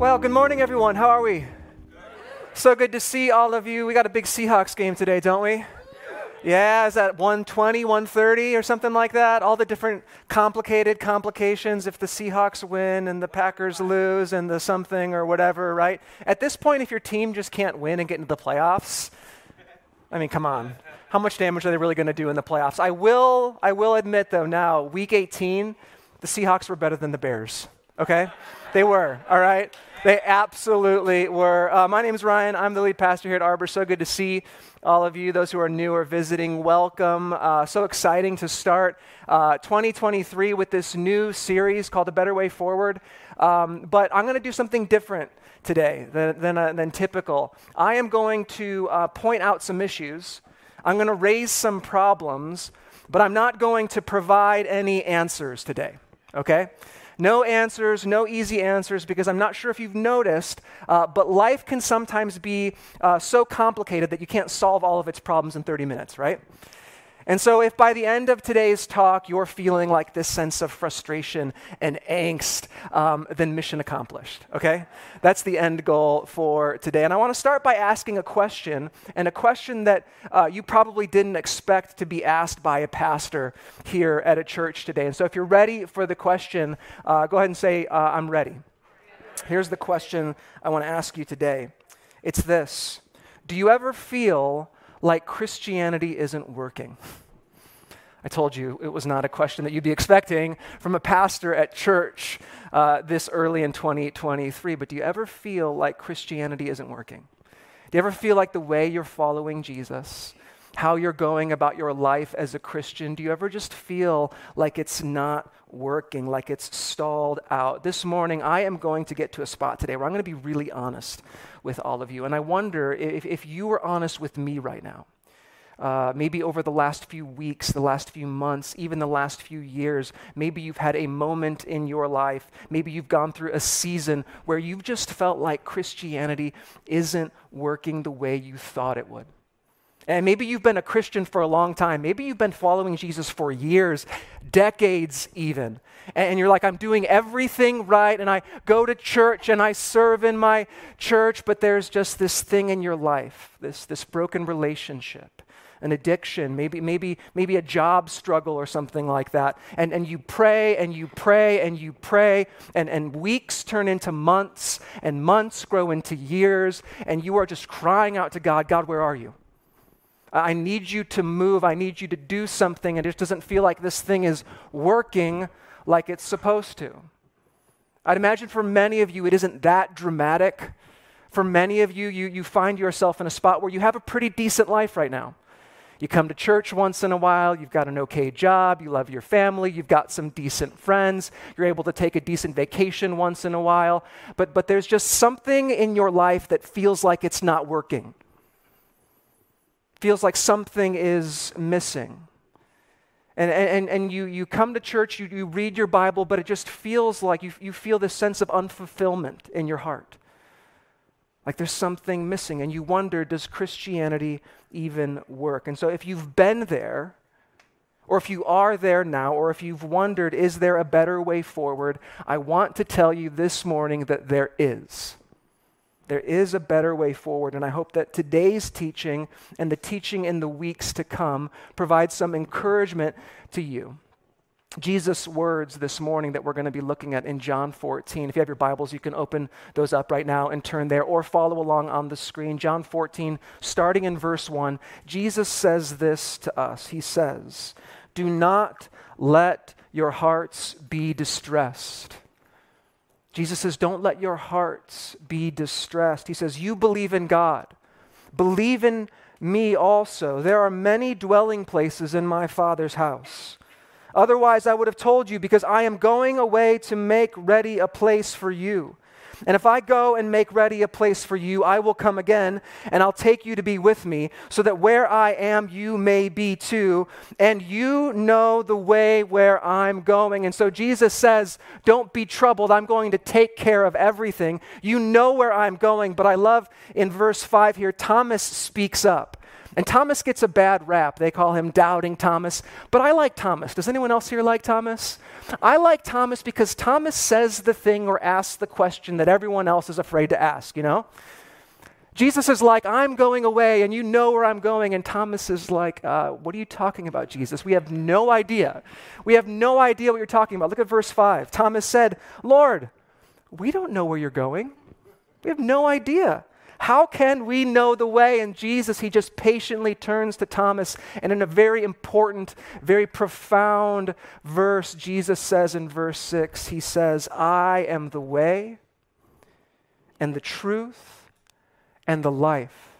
Well, good morning, everyone. How are we? So good to see all of you. We got a big Seahawks game today, don't we? Yeah, is that 120, 130 or something like that? All the different complicated complications if the Seahawks win and the Packers lose and the something or whatever, right? At this point, if your team just can't win and get into the playoffs, I mean, come on. How much damage are they really going to do in the playoffs? I will, I will admit, though, now, week 18, the Seahawks were better than the Bears, okay? They were, all right? They absolutely were. Uh, my name is Ryan. I'm the lead pastor here at Arbor. So good to see all of you. Those who are new or visiting, welcome. Uh, so exciting to start uh, 2023 with this new series called A Better Way Forward. Um, but I'm going to do something different today than, than, uh, than typical. I am going to uh, point out some issues, I'm going to raise some problems, but I'm not going to provide any answers today. Okay? No answers, no easy answers, because I'm not sure if you've noticed, uh, but life can sometimes be uh, so complicated that you can't solve all of its problems in 30 minutes, right? And so, if by the end of today's talk you're feeling like this sense of frustration and angst, um, then mission accomplished, okay? That's the end goal for today. And I want to start by asking a question, and a question that uh, you probably didn't expect to be asked by a pastor here at a church today. And so, if you're ready for the question, uh, go ahead and say, uh, I'm ready. Here's the question I want to ask you today it's this Do you ever feel like Christianity isn't working? I told you it was not a question that you'd be expecting from a pastor at church uh, this early in 2023. But do you ever feel like Christianity isn't working? Do you ever feel like the way you're following Jesus, how you're going about your life as a Christian, do you ever just feel like it's not working, like it's stalled out? This morning, I am going to get to a spot today where I'm going to be really honest with all of you. And I wonder if, if you were honest with me right now. Uh, maybe over the last few weeks, the last few months, even the last few years, maybe you've had a moment in your life, maybe you've gone through a season where you've just felt like Christianity isn't working the way you thought it would. And maybe you've been a Christian for a long time. Maybe you've been following Jesus for years, decades even. And you're like, I'm doing everything right, and I go to church and I serve in my church, but there's just this thing in your life, this, this broken relationship, an addiction, maybe, maybe, maybe a job struggle or something like that. And, and you pray and you pray and you pray, and, and weeks turn into months, and months grow into years, and you are just crying out to God, God, where are you? I need you to move. I need you to do something. And it just doesn't feel like this thing is working like it's supposed to. I'd imagine for many of you, it isn't that dramatic. For many of you, you, you find yourself in a spot where you have a pretty decent life right now. You come to church once in a while, you've got an okay job, you love your family, you've got some decent friends, you're able to take a decent vacation once in a while, but, but there's just something in your life that feels like it's not working feels like something is missing. And, and, and you, you come to church, you, you read your Bible, but it just feels like you, you feel this sense of unfulfillment in your heart. Like there's something missing, and you wonder, does Christianity even work? And so if you've been there, or if you are there now, or if you've wondered, is there a better way forward? I want to tell you this morning that there is. There is a better way forward, and I hope that today's teaching and the teaching in the weeks to come provides some encouragement to you. Jesus' words this morning that we're going to be looking at in John 14. If you have your Bibles, you can open those up right now and turn there or follow along on the screen. John 14, starting in verse 1, Jesus says this to us. He says, Do not let your hearts be distressed. Jesus says, Don't let your hearts be distressed. He says, You believe in God. Believe in me also. There are many dwelling places in my Father's house. Otherwise, I would have told you, because I am going away to make ready a place for you. And if I go and make ready a place for you, I will come again and I'll take you to be with me, so that where I am, you may be too. And you know the way where I'm going. And so Jesus says, Don't be troubled. I'm going to take care of everything. You know where I'm going. But I love in verse 5 here, Thomas speaks up. And Thomas gets a bad rap. They call him Doubting Thomas. But I like Thomas. Does anyone else here like Thomas? I like Thomas because Thomas says the thing or asks the question that everyone else is afraid to ask, you know? Jesus is like, I'm going away and you know where I'm going. And Thomas is like, uh, What are you talking about, Jesus? We have no idea. We have no idea what you're talking about. Look at verse 5. Thomas said, Lord, we don't know where you're going. We have no idea. How can we know the way? And Jesus, he just patiently turns to Thomas. And in a very important, very profound verse, Jesus says in verse 6, he says, I am the way and the truth and the life.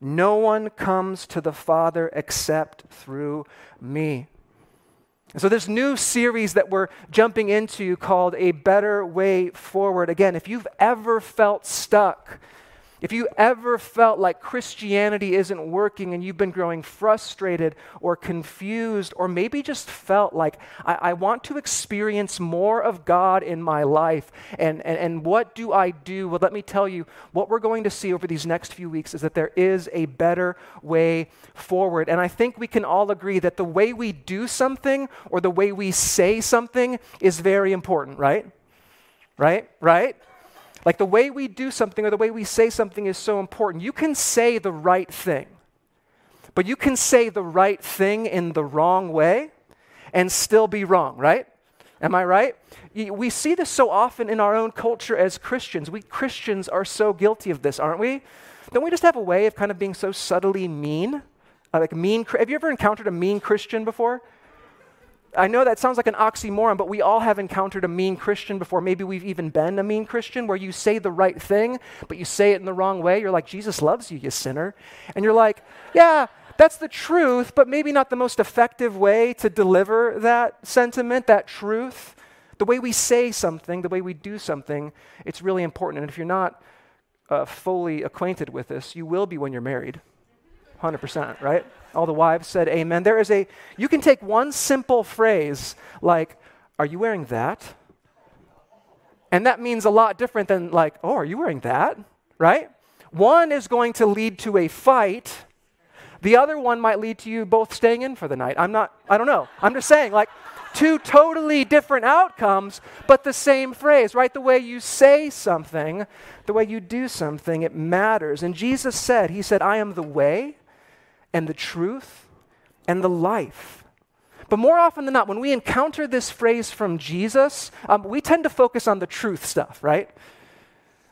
No one comes to the Father except through me. So, this new series that we're jumping into called A Better Way Forward. Again, if you've ever felt stuck, if you ever felt like Christianity isn't working and you've been growing frustrated or confused, or maybe just felt like, I, I want to experience more of God in my life, and, and, and what do I do? Well, let me tell you, what we're going to see over these next few weeks is that there is a better way forward. And I think we can all agree that the way we do something or the way we say something is very important, right? Right? Right? Like the way we do something or the way we say something is so important. You can say the right thing, but you can say the right thing in the wrong way and still be wrong, right? Am I right? We see this so often in our own culture as Christians. We Christians are so guilty of this, aren't we? Don't we just have a way of kind of being so subtly mean? Uh, like mean. Have you ever encountered a mean Christian before? I know that sounds like an oxymoron, but we all have encountered a mean Christian before. Maybe we've even been a mean Christian where you say the right thing, but you say it in the wrong way. You're like, Jesus loves you, you sinner. And you're like, yeah, that's the truth, but maybe not the most effective way to deliver that sentiment, that truth. The way we say something, the way we do something, it's really important. And if you're not uh, fully acquainted with this, you will be when you're married. 100%, right? All the wives said amen. There is a, you can take one simple phrase like, Are you wearing that? And that means a lot different than like, Oh, are you wearing that? Right? One is going to lead to a fight. The other one might lead to you both staying in for the night. I'm not, I don't know. I'm just saying, like, two totally different outcomes, but the same phrase, right? The way you say something, the way you do something, it matters. And Jesus said, He said, I am the way, and the truth and the life. But more often than not, when we encounter this phrase from Jesus, um, we tend to focus on the truth stuff, right?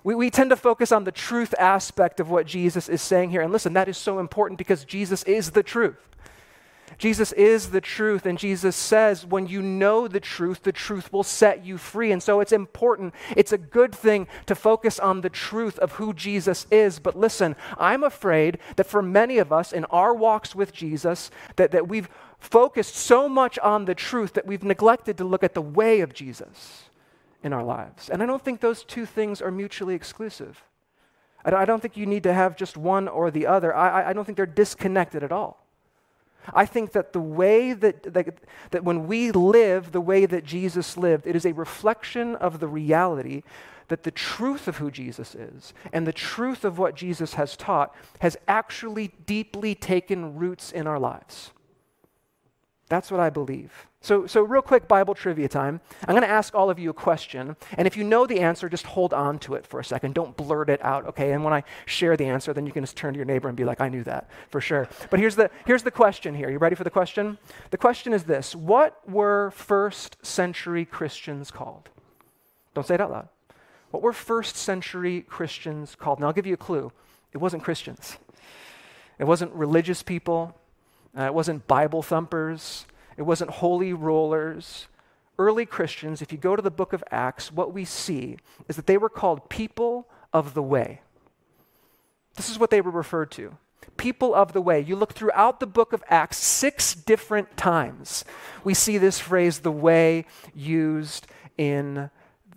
We, we tend to focus on the truth aspect of what Jesus is saying here. And listen, that is so important because Jesus is the truth. Jesus is the truth, and Jesus says, when you know the truth, the truth will set you free. And so it's important, it's a good thing to focus on the truth of who Jesus is. But listen, I'm afraid that for many of us in our walks with Jesus, that, that we've focused so much on the truth that we've neglected to look at the way of Jesus in our lives. And I don't think those two things are mutually exclusive. I don't think you need to have just one or the other. I, I don't think they're disconnected at all. I think that the way that, that, that when we live the way that Jesus lived, it is a reflection of the reality that the truth of who Jesus is and the truth of what Jesus has taught has actually deeply taken roots in our lives. That's what I believe. So, so real quick Bible trivia time. I'm going to ask all of you a question. And if you know the answer, just hold on to it for a second. Don't blurt it out, okay? And when I share the answer, then you can just turn to your neighbor and be like, I knew that for sure. But here's the, here's the question here. You ready for the question? The question is this What were first century Christians called? Don't say it out loud. What were first century Christians called? And I'll give you a clue it wasn't Christians, it wasn't religious people. Uh, it wasn't Bible thumpers. It wasn't holy rollers. Early Christians, if you go to the book of Acts, what we see is that they were called people of the way. This is what they were referred to people of the way. You look throughout the book of Acts, six different times, we see this phrase, the way, used in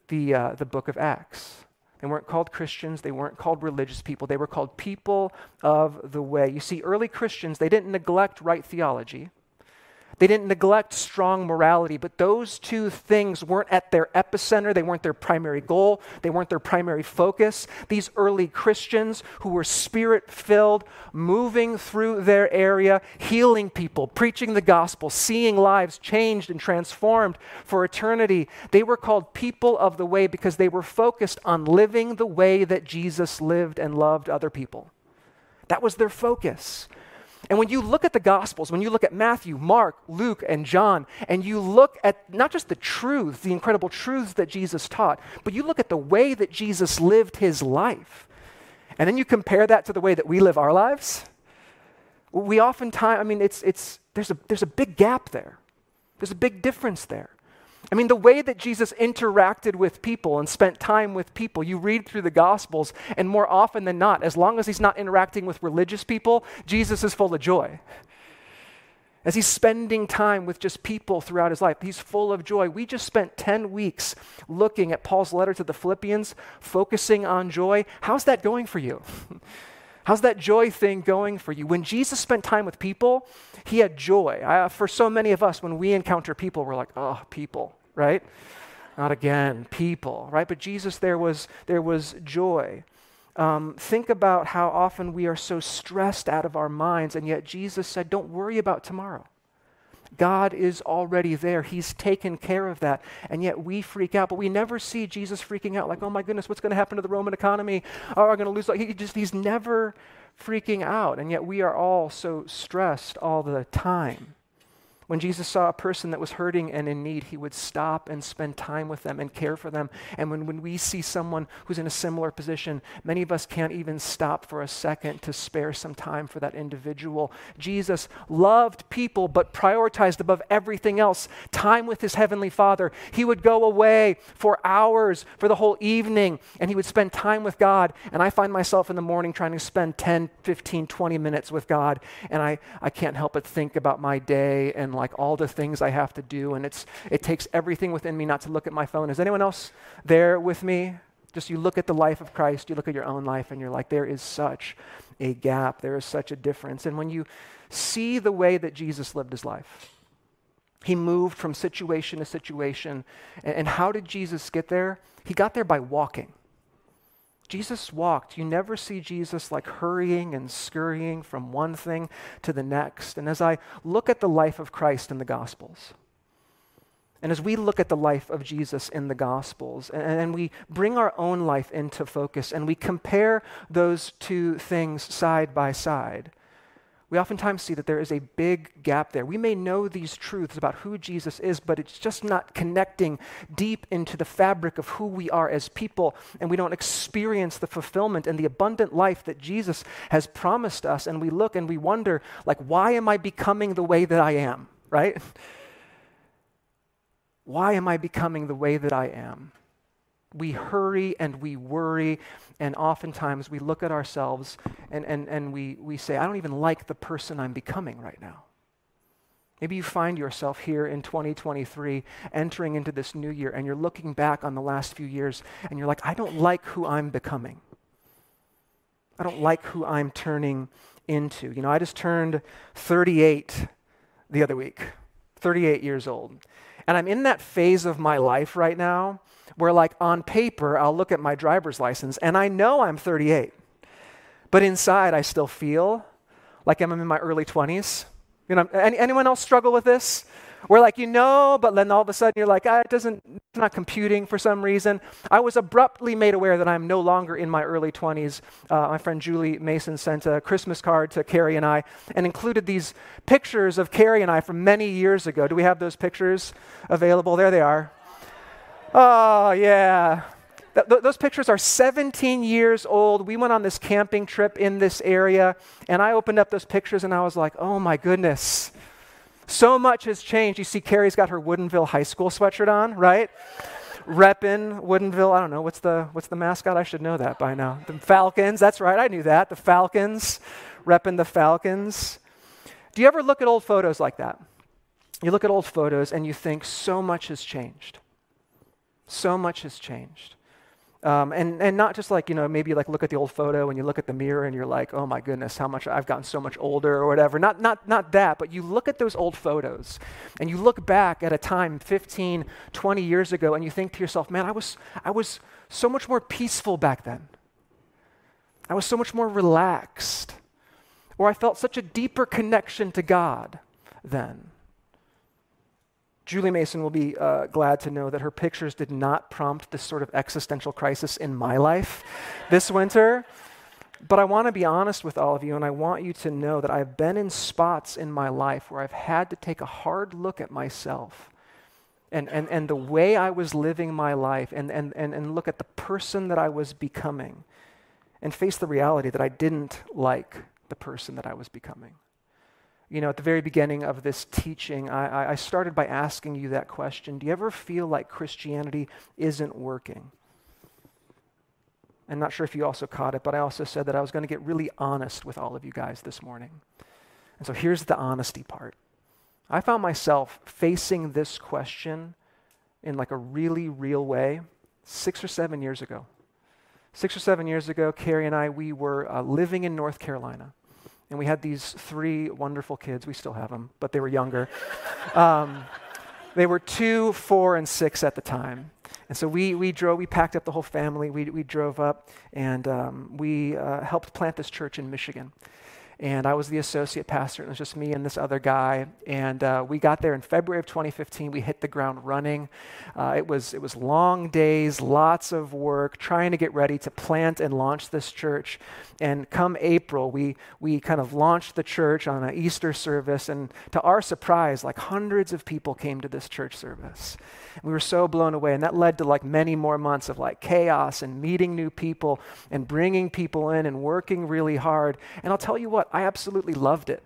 the, uh, the book of Acts. They weren't called Christians. They weren't called religious people. They were called people of the way. You see, early Christians, they didn't neglect right theology. They didn't neglect strong morality, but those two things weren't at their epicenter. They weren't their primary goal. They weren't their primary focus. These early Christians who were spirit filled, moving through their area, healing people, preaching the gospel, seeing lives changed and transformed for eternity, they were called people of the way because they were focused on living the way that Jesus lived and loved other people. That was their focus. And when you look at the Gospels, when you look at Matthew, Mark, Luke, and John, and you look at not just the truths, the incredible truths that Jesus taught, but you look at the way that Jesus lived his life, and then you compare that to the way that we live our lives, we oftentimes, I mean, it's, it's, there's, a, there's a big gap there. There's a big difference there. I mean, the way that Jesus interacted with people and spent time with people, you read through the Gospels, and more often than not, as long as he's not interacting with religious people, Jesus is full of joy. As he's spending time with just people throughout his life, he's full of joy. We just spent 10 weeks looking at Paul's letter to the Philippians, focusing on joy. How's that going for you? How's that joy thing going for you? When Jesus spent time with people, he had joy. I, for so many of us, when we encounter people, we're like, oh, people, right? Not again, people, right? But Jesus, there was, there was joy. Um, think about how often we are so stressed out of our minds, and yet Jesus said, don't worry about tomorrow. God is already there. He's taken care of that. And yet we freak out, but we never see Jesus freaking out like, oh my goodness, what's going to happen to the Roman economy? Are we going to lose? He just, he's never freaking out. And yet we are all so stressed all the time. When Jesus saw a person that was hurting and in need, he would stop and spend time with them and care for them. And when, when we see someone who's in a similar position, many of us can't even stop for a second to spare some time for that individual. Jesus loved people, but prioritized above everything else time with his heavenly Father. He would go away for hours, for the whole evening, and he would spend time with God. And I find myself in the morning trying to spend 10, 15, 20 minutes with God, and I, I can't help but think about my day and like all the things I have to do, and it's, it takes everything within me not to look at my phone. Is anyone else there with me? Just you look at the life of Christ, you look at your own life, and you're like, there is such a gap, there is such a difference. And when you see the way that Jesus lived his life, he moved from situation to situation. And, and how did Jesus get there? He got there by walking. Jesus walked. You never see Jesus like hurrying and scurrying from one thing to the next. And as I look at the life of Christ in the Gospels, and as we look at the life of Jesus in the Gospels, and, and, we bring our own life into focus and we compare those two things side by side, we oftentimes see that there is a big gap there. We may know these truths about who Jesus is, but it's just not connecting deep into the fabric of who we are as people, and we don't experience the fulfillment and the abundant life that Jesus has promised us. And we look and we wonder, like, why am I becoming the way that I am, right? Why am I becoming the way that I am? We hurry and we worry, and oftentimes we look at ourselves and, and, and we, we say, I don't even like the person I'm becoming right now. Maybe you find yourself here in 2023 entering into this new year and you're looking back on the last few years and you're like, I don't like who I'm becoming. I don't like who I'm turning into. You know, I just turned 38 the other week, 38 years old. And I'm in that phase of my life right now where, like, on paper, I'll look at my driver's license and I know I'm 38. But inside, I still feel like I'm in my early 20s. You know, any, anyone else struggle with this? Where like you know, but then all of a sudden you're like, ah, it doesn't, it's not computing for some reason. I was abruptly made aware that I'm no longer in my early 20s. Uh, my friend Julie Mason sent a Christmas card to Carrie and I and included these pictures of Carrie and I from many years ago. Do we have those pictures available? There they are. Oh, yeah. Th- those pictures are 17 years old. We went on this camping trip in this area, and I opened up those pictures and I was like, oh my goodness. So much has changed. You see, Carrie's got her Woodinville High School sweatshirt on, right? Reppin, Woodinville. I don't know what's the what's the mascot. I should know that by now. The Falcons. That's right. I knew that. The Falcons, repping the Falcons. Do you ever look at old photos like that? You look at old photos and you think so much has changed. So much has changed. Um, and, and not just like, you know, maybe like look at the old photo and you look at the mirror and you're like, oh my goodness, how much I've gotten so much older or whatever. Not, not, not that, but you look at those old photos and you look back at a time 15, 20 years ago and you think to yourself, man, I was, I was so much more peaceful back then. I was so much more relaxed. Or I felt such a deeper connection to God then. Julie Mason will be uh, glad to know that her pictures did not prompt this sort of existential crisis in my life this winter. But I want to be honest with all of you, and I want you to know that I've been in spots in my life where I've had to take a hard look at myself and, and, and the way I was living my life and, and, and, and look at the person that I was becoming and face the reality that I didn't like the person that I was becoming you know, at the very beginning of this teaching, I, I started by asking you that question Do you ever feel like Christianity isn't working? I'm not sure if you also caught it, but I also said that I was going to get really honest with all of you guys this morning. And so here's the honesty part. I found myself facing this question in like a really real way six or seven years ago. Six or seven years ago, Carrie and I, we were uh, living in North Carolina and we had these three wonderful kids. We still have them, but they were younger. Um, they were two, four, and six at the time. And so we, we drove, we packed up the whole family. We, we drove up and um, we uh, helped plant this church in Michigan and I was the associate pastor. and It was just me and this other guy. And uh, we got there in February of 2015. We hit the ground running. Uh, it was it was long days, lots of work, trying to get ready to plant and launch this church. And come April, we we kind of launched the church on an Easter service, and to our surprise, like hundreds of people came to this church service. We were so blown away. And that led to like many more months of like chaos and meeting new people and bringing people in and working really hard. And I'll tell you what, I absolutely loved it.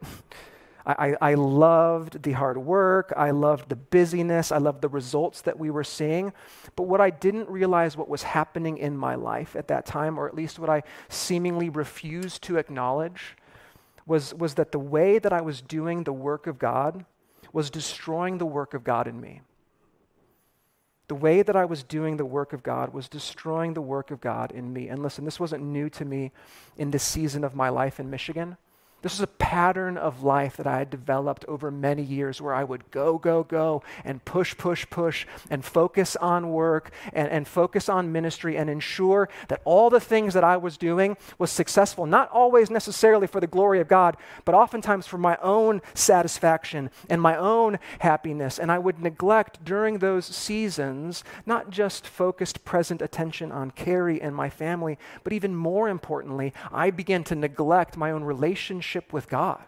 I, I, loved the hard work. I loved the busyness. I loved the results that we were seeing. But what I didn't realize what was happening in my life at that time, or at least what I seemingly refused to acknowledge, was, was that the way that I was doing the work of God was destroying the work of God in me. The way that I was doing the work of God was destroying the work of God in me. And listen, this wasn't new to me in this season of my life in Michigan. This was a pattern of life that I had developed over many years where I would go, go, go and push, push, push and focus on work and, and focus on ministry and ensure that all the things that I was doing was successful, not always necessarily for the glory of God, but oftentimes for my own satisfaction and my own happiness. And I would neglect during those seasons not just focused present attention on Carrie and my family, but even more importantly, I began to neglect my own relationship relationship with God.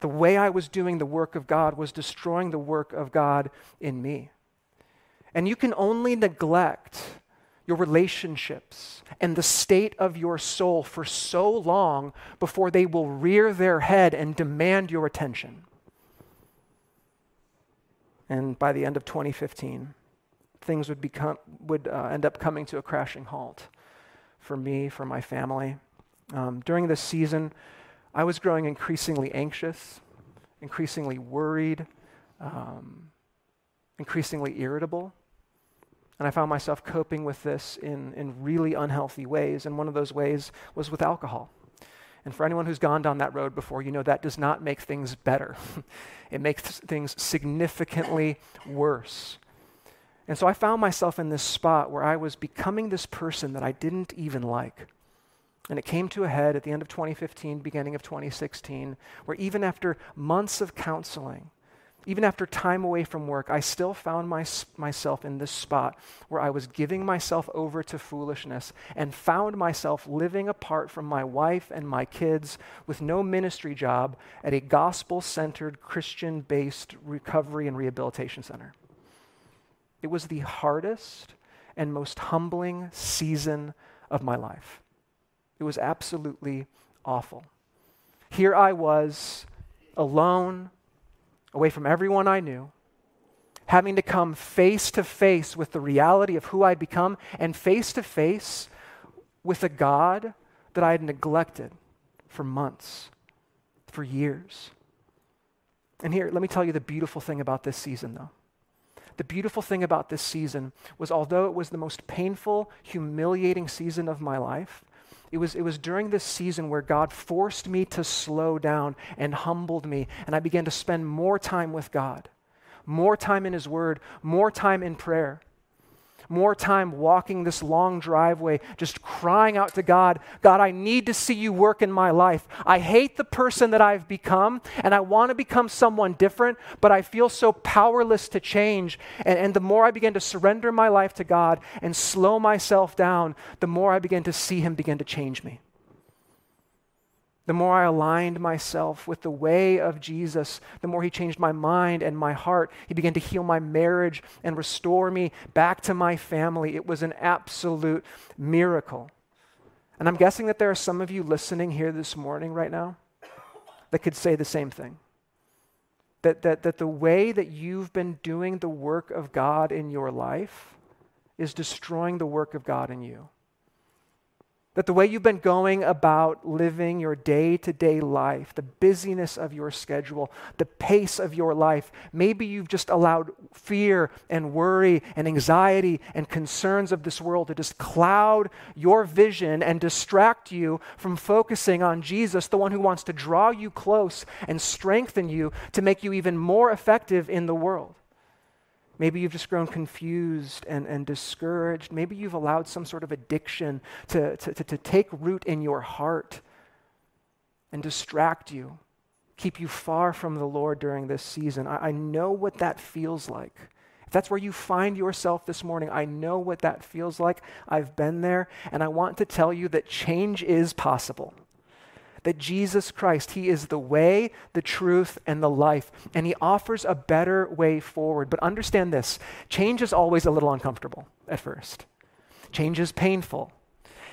The way I was doing the work of God was destroying the work of God in me. And you can only neglect your relationships and the state of your soul for so long before they will rear their head and demand your attention. And by the end of 2015, things would, become, would uh, end up coming to a crashing halt for me, for my family. Um, during this season, I was growing increasingly anxious, increasingly worried, um, increasingly irritable. And I found myself coping with this in, in really unhealthy ways. And one of those ways was with alcohol. And for anyone who's gone down that road before, you know that does not make things better. it makes things significantly worse. And so I found myself in this spot where I was becoming this person that I didn't even like. And it came to a head at the end of 2015, beginning of 2016, where even after months of counseling, even after time away from work, I still found my, myself in this spot where I was giving myself over to foolishness and found myself living apart from my wife and my kids with no ministry job at a gospel centered, Christian based recovery and rehabilitation center. It was the hardest and most humbling season of my life. It was absolutely awful. Here I was, alone, away from everyone I knew, having to come face to face with the reality of who I'd become and face to face with a God that I had neglected for months, for years. And here, let me tell you the beautiful thing about this season, though. the beautiful thing about this season was although it was the most painful, humiliating season of my life, it was, it was during this season where God forced me to slow down and humbled me, and I began to spend more time with God, more time in His Word, more time in prayer more time walking this long driveway, just crying out to God, God, I need to see you work in my life. I hate the person that I've become, and I want to become someone different, but I feel so powerless to change. And, and the more I begin to surrender my life to God and slow myself down, the more I begin to see Him begin to change me the more I aligned myself with the way of Jesus, the more He changed my mind and my heart. He began to heal my marriage and restore me back to my family. It was an absolute miracle. And I'm guessing that there are some of you listening here this morning, right now, that could say the same thing. That, that, that the way that you've been doing the work of God in your life is destroying the work of God in you. That the way you've been going about living your day to day life, the busyness of your schedule, the pace of your life, maybe you've just allowed fear and worry and anxiety and concerns of this world to just cloud your vision and distract you from focusing on Jesus, the one who wants to draw you close and strengthen you to make you even more effective in the world. Maybe you've just grown confused and, and discouraged. Maybe you've allowed some sort of addiction to, to, to, to take root in your heart and distract you, keep you far from the Lord during this season. I, I know what that feels like. If that's where you find yourself this morning, I know what that feels like. I've been there, and I want to tell you that change is possible that Jesus Christ, He is the way, the truth, and the life, and He offers a better way forward. But understand this change is always a little uncomfortable at first, change is painful,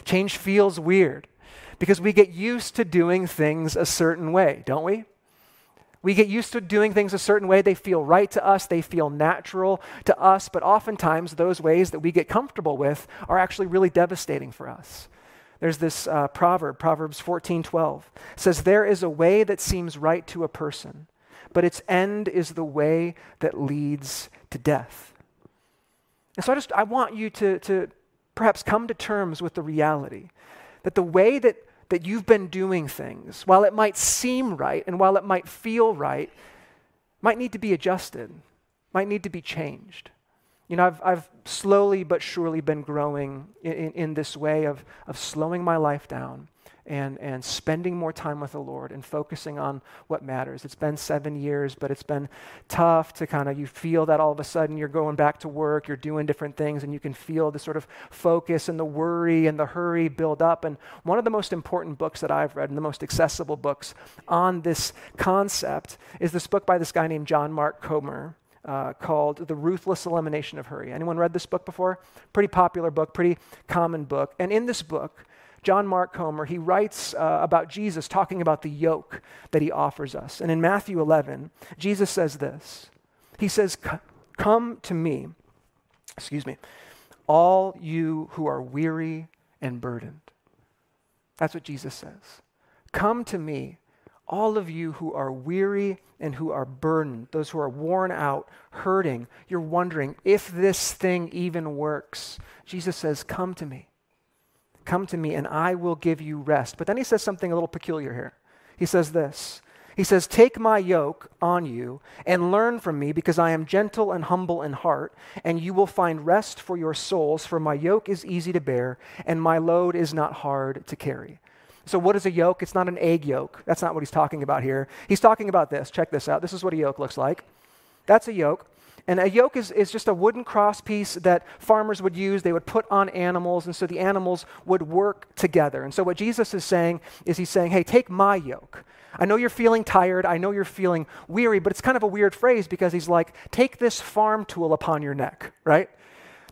change feels weird because we get used to doing things a certain way, don't we? We get used to doing things a certain way. They feel right to us, they feel natural to us, but oftentimes those ways that we get comfortable with are actually really devastating for us. There's this uh, proverb, Proverbs 14:12, says there is a way that seems right to a person, but its end is the way that leads to death. And so I just I want you to, to perhaps come to terms with the reality that the way that, that you've been doing things, while it might seem right and while it might feel right, might need to be adjusted, might need to be changed. You know, I've, I've slowly but surely been growing in, in, in, this way of, of slowing my life down and, and spending more time with the Lord and focusing on what matters. It's been seven years, but it's been tough to kind of, you feel that all of a sudden you're going back to work, you're doing different things, and you can feel the sort of focus and the worry and the hurry build up. And one of the most important books that I've read and the most accessible books on this concept is this book by this guy named John Mark Comer uh, called The Ruthless Elimination of Hurry. Anyone read this book before? Pretty popular book, pretty common book. And in this book, John Mark Comer, he writes uh, about Jesus talking about the yoke that he offers us. And in Matthew 11, Jesus says this He says, Come to me, excuse me, all you who are weary and burdened. That's what Jesus says. Come to me, all of you who are weary and who are burdened, those who are worn out, hurting, you're wondering if this thing even works. Jesus says, Come to me. Come to me, and I will give you rest. But then he says something a little peculiar here. He says this He says, Take my yoke on you and learn from me, because I am gentle and humble in heart, and you will find rest for your souls, for my yoke is easy to bear, and my load is not hard to carry. So, what is a yoke? It's not an egg yolk. That's not what he's talking about here. He's talking about this. Check this out. This is what a yoke looks like. That's a yoke. And a yoke is, is just a wooden cross piece that farmers would use. They would put on animals, and so the animals would work together. And so, what Jesus is saying is, He's saying, Hey, take my yoke. I know you're feeling tired. I know you're feeling weary, but it's kind of a weird phrase because He's like, Take this farm tool upon your neck, right?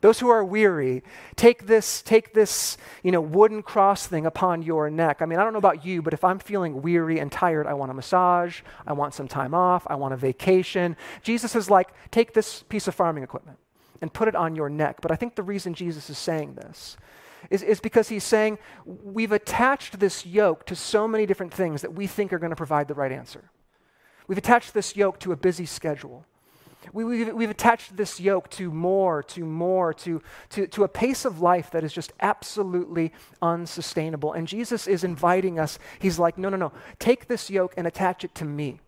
Those who are weary, take this, take this, you know, wooden cross thing upon your neck. I mean, I don't know about you, but if I'm feeling weary and tired, I want a massage, I want some time off, I want a vacation. Jesus is like, take this piece of farming equipment and put it on your neck. But I think the reason Jesus is saying this is, is because he's saying we've attached this yoke to so many different things that we think are going to provide the right answer. We've attached this yoke to a busy schedule. We, we've, we've attached this yoke to more, to more, to, to, to a pace of life that is just absolutely unsustainable. And Jesus is inviting us. He's like, no, no, no. Take this yoke and attach it to me.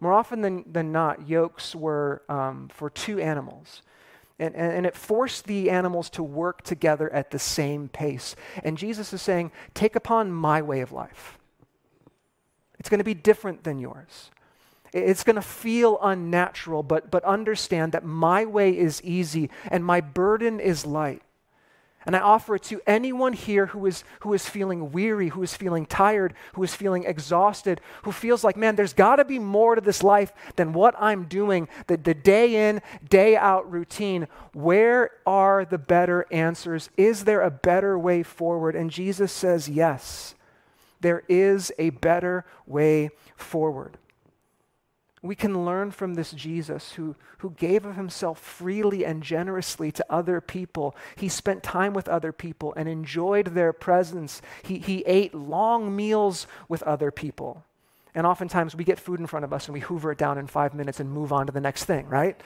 More often than, than not, yokes were um, for two animals. And, and, and, it forced the animals to work together at the same pace. And Jesus is saying, Take upon my way of life. It's going to be different than yours. It's going to feel unnatural, but, but understand that my way is easy and my burden is light. And I offer it to anyone here who is, who is feeling weary, who is feeling tired, who is feeling exhausted, who feels like, man, there's got to be more to this life than what I'm doing, the, the day in, day out routine. Where are the better answers? Is there a better way forward? And Jesus says, yes, there is a better way forward we can learn from this Jesus who, who gave of himself freely and generously to other people. He spent time with other people and enjoyed their presence. He, he ate long meals with other people. And oftentimes we get food in front of us and we hoover it down in five minutes and move on to the next thing, right?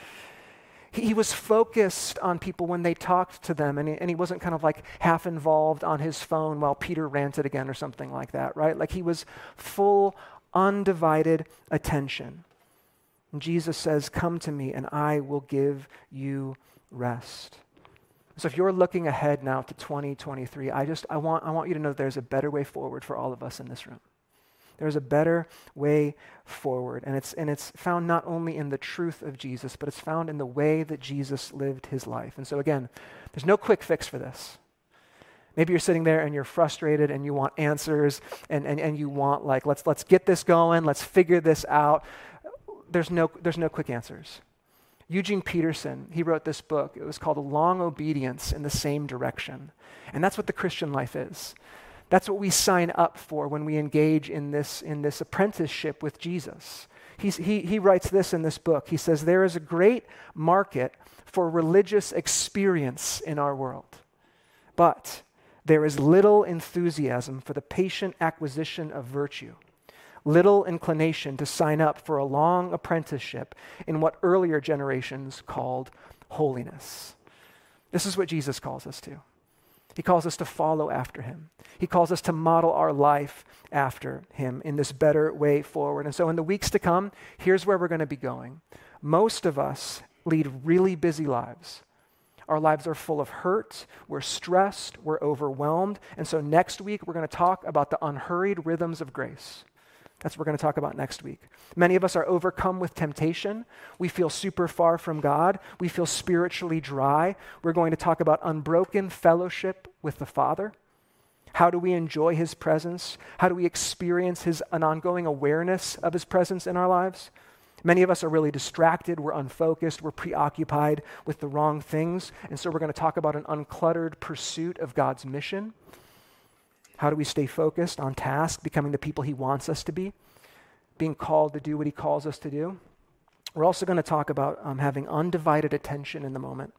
He, he was focused on people when they talked to them, and he, and he wasn't kind of like half involved on his phone while Peter ranted again or something like that, right? Like he was full, undivided attention. And Jesus says, Come to me, and I will give you rest. So if you're looking ahead now to 2023, I just I want I want you to know there's a better way forward for all of us in this room. There's a better way forward. And it's and it's found not only in the truth of Jesus, but it's found in the way that Jesus lived his life. And so again, there's no quick fix for this. Maybe you're sitting there and you're frustrated and you want answers and, and, and you want like let's let's get this going, let's figure this out there's no, there's no quick answers. Eugene Peterson, he wrote this book. It was called A Long Obedience in the Same Direction. And that's what the Christian life is. That's what we sign up for when we engage in this, in this apprenticeship with Jesus. He's, he, he writes this in this book. He says, There is a great market for religious experience in our world, but there is little enthusiasm for the patient acquisition of virtue little inclination to sign up for a long apprenticeship in what earlier generations called holiness. This is what Jesus calls us to. He calls us to follow after him. He calls us to model our life after him in this better way forward. And so, in the weeks to come, here's where we're going to be going. Most of us lead really busy lives. Our lives are full of hurt, we're stressed, we're overwhelmed. And so, next week, we're going to talk about the unhurried rhythms of grace. That's what we're going to talk about next week. Many of us are overcome with temptation. We feel super far from God. We feel spiritually dry. We're going to talk about unbroken fellowship with the Father. How do we enjoy His presence? How do we experience his, an ongoing awareness of His presence in our lives? Many of us are really distracted. We're unfocused. We're preoccupied with the wrong things. And so we're going to talk about an uncluttered pursuit of God's mission. How do we stay focused on task, becoming the people He wants us to be, being called to do what He calls us to do? We're also going to talk about um, having undivided attention in the moment.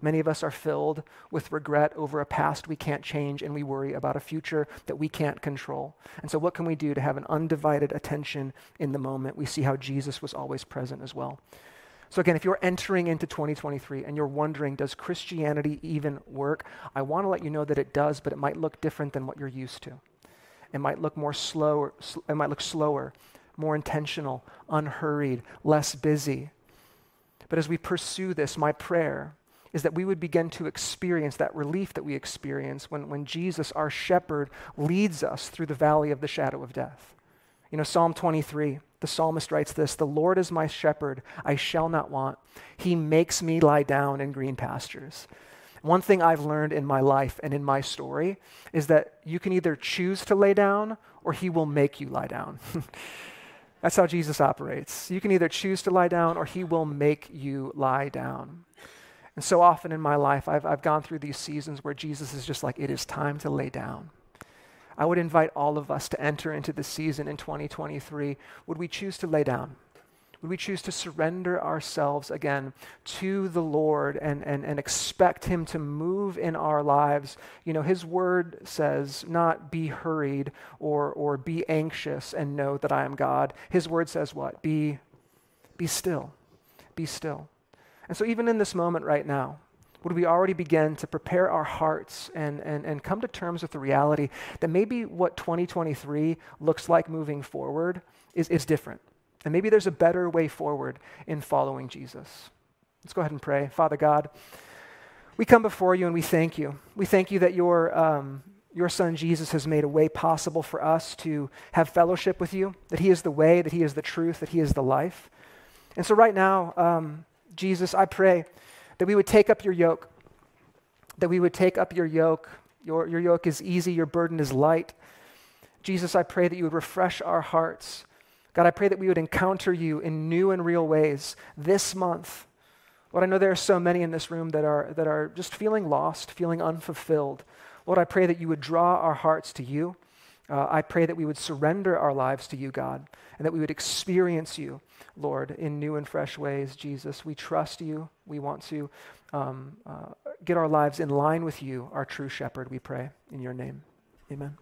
Many of us are filled with regret over a past we can't change, and we worry about a future that we can't control. And so, what can we do to have an undivided attention in the moment? We see how Jesus was always present as well. So, again, if you're entering into 2023 and you're wondering, does Christianity even work? I want to let you know that it does, but it might look different than what you're used to. It might look more slower, it might look slower, more intentional, unhurried, less busy. But as we pursue this, my prayer is that we would begin to experience that relief that we experience when, when Jesus, our shepherd, leads us through the valley of the shadow of death. You know, Psalm 23 the psalmist writes this The Lord is my shepherd, I shall not want. He makes me lie down in green pastures. One thing I've learned in my life and in my story is that you can either choose to lay down or he will make you lie down. That's how Jesus operates. You can either choose to lie down or he will make you lie down. And so often in my life, I've, I've gone through these seasons where Jesus is just like, it is time to lay down. I would invite all of us to enter into the season in 2023. Would we choose to lay down? Would we choose to surrender ourselves again to the Lord and, and, and expect Him to move in our lives? You know, His word says, not be hurried or, or be anxious and know that I am God. His word says what? Be, be still. be still. And so, even in this moment right now, would we already begin to prepare our hearts and, and, and come to terms with the reality that maybe what 2023 looks like moving forward is, is different? And maybe there's a better way forward in following Jesus. Let's go ahead and pray. Father God, we come before you and we thank you. We thank you that your, um, your son Jesus has made a way possible for us to have fellowship with you, that he is the way, that he is the truth, that he is the life. And so, right now, um, Jesus, I pray that we would take up your yoke, that we would take up your yoke. Your, your yoke is easy, your burden is light. Jesus, I pray that you would refresh our hearts. God, I pray that we would encounter you in new and real ways this month. Lord, I know there are so many in this room that are, that are just feeling lost, feeling unfulfilled. Lord, I pray that you would draw our hearts to you. Uh, I pray that we would surrender our lives to you, God, and that we would experience you, Lord, in new and fresh ways. Jesus, we trust you. We want to um, uh, get our lives in line with you, our true shepherd, we pray. In your name, amen.